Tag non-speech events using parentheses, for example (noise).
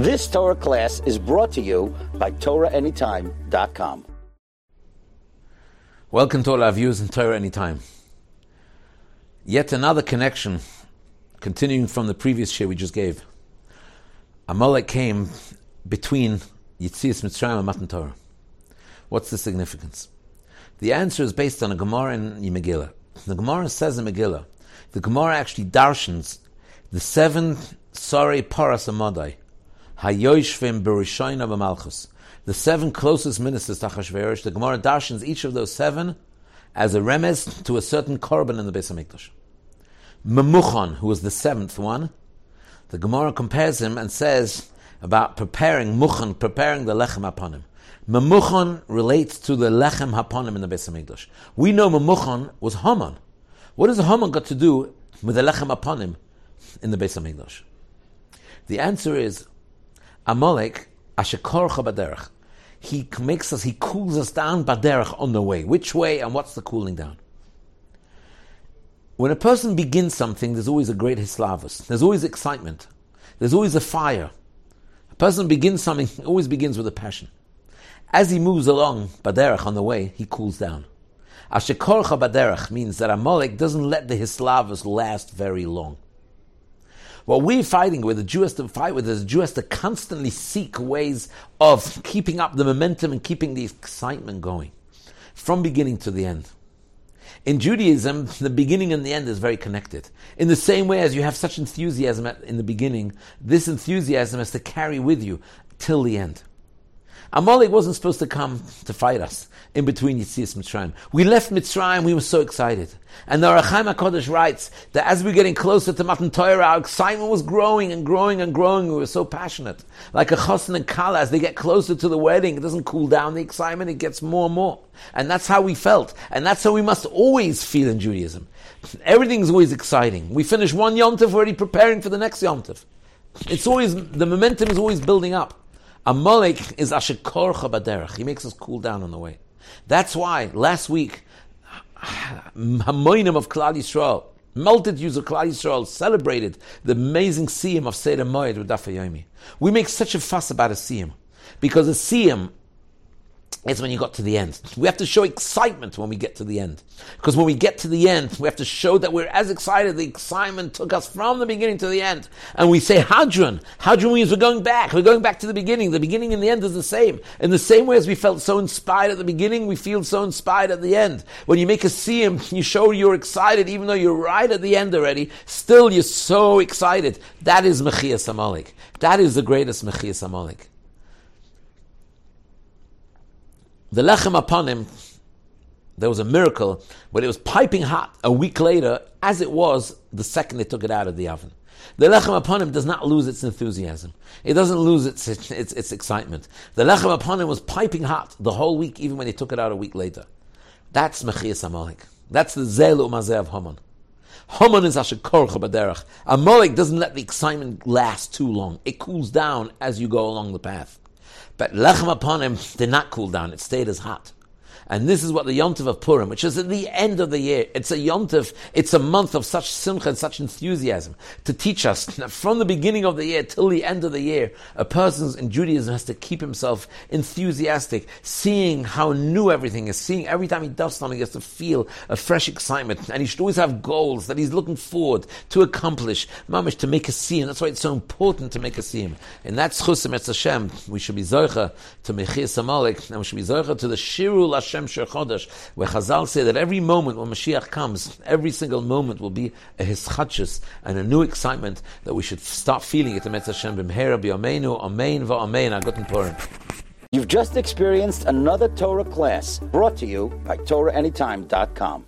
This Torah class is brought to you by TorahAnytime.com. Welcome to all our viewers in Torah Anytime. Yet another connection, continuing from the previous share we just gave. Amalek came between Yitzias Mitzrayim and Matan Torah. What's the significance? The answer is based on a Gemara in Megillah. The Gemara says in Megillah, the Gemara actually darshans the seven sorry paras amadai, hayoshvim berishoina b'malchus, the seven closest ministers to Achashverosh. The Gemara darshans each of those seven as a remez to a certain korban in the Beis Hamikdash. Memuchon, who was the seventh one, the Gemara compares him and says about preparing muchon, preparing the lechem hapanim. Memuchon relates to the lechem hapanim in the Beis Hamikdash. We know Memuchon was Haman. What does Haman got to do with the lechem hapanim in the Beis Hamikdash? The answer is Amalek ashekorcha baderech. He makes us, he cools us down baderech on the way. Which way and what's the cooling down? When a person begins something, there's always a great hislavus. There's always excitement. There's always a fire. A person begins something, (laughs) always begins with a passion. As he moves along, baderech on the way, he cools down. Ashekorcha baderech means that Amalek doesn't let the hislavus last very long. What we're fighting with, the Jew has to fight with, is the Jew has to constantly seek ways of keeping up the momentum and keeping the excitement going from beginning to the end. In Judaism, the beginning and the end is very connected. In the same way as you have such enthusiasm in the beginning, this enthusiasm has to carry with you till the end. Amalek wasn't supposed to come to fight us in between Yitzias Mitzrayim. We left Mitzrayim, we were so excited. And the Ohr HaChaim HaKodesh writes that as we were getting closer to Matan Torah, our excitement was growing and growing and growing. We were so passionate. Like a chosn and kala, as they get closer to the wedding, it doesn't cool down the excitement, it gets more and more. And that's how we felt. And that's how we must always feel in Judaism. Everything's always exciting. We finish one Yom Tov, already preparing for the next Yom Tov. It's always, the momentum is always building up. Amalek is ashekorcha baderech. He makes us cool down on the way. That's why last week, Hamoinim of Klal Yisrael, multitudes of Klal Yisrael celebrated the amazing siyum of Seder Moed with Daf Yomi. We make such a fuss about a siyum because a siyum it's when you got to the end. We have to show excitement when we get to the end. Because when we get to the end, we have to show that we're as excited. The excitement took us from the beginning to the end. And we say Hadran. Hadran means we're going back. We're going back to the beginning. The beginning and the end is the same. In the same way as we felt so inspired at the beginning, we feel so inspired at the end. When you make a siyum, you show you're excited, even though you're right at the end already, still you're so excited. That is Mechias Amalek. That is the greatest Mechias Amalek. The lechem hapanim, there was a miracle, but it was piping hot a week later, as it was the second they took it out of the oven. The lechem hapanim does not lose its enthusiasm. It doesn't lose its, its, its excitement. The lechem hapanim was piping hot the whole week, even when they took it out a week later. That's Mechias Amalek. That's the Zel Umazeh of Haman. Haman is Ashekorcha baderech. Amalek doesn't let the excitement last too long. It cools down as you go along the path. But lechem hapanim did not cool down; it stayed as hot. And this is what the Yontif of Purim, which is at the end of the year, it's a Yontif, it's a month of such simcha and such enthusiasm to teach us (laughs) that from the beginning of the year till the end of the year, a person in Judaism has to keep himself enthusiastic, seeing how new everything is, seeing every time he does something, he has to feel a fresh excitement. And he should always have goals that he's looking forward to accomplish, mamish, to make a siyum. That's why it's so important to make a siyum. And that's chusim etz Hashem. We should be zoicha to Mechias Amalek, and we should be zoicha to the Shirul Hashem Hashem Chodesh, where Chazal say that every moment when Mashiach comes, every single moment will be a and a new excitement that we should start feeling it. You've just experienced another Torah class brought to you by TorahAnytime.com.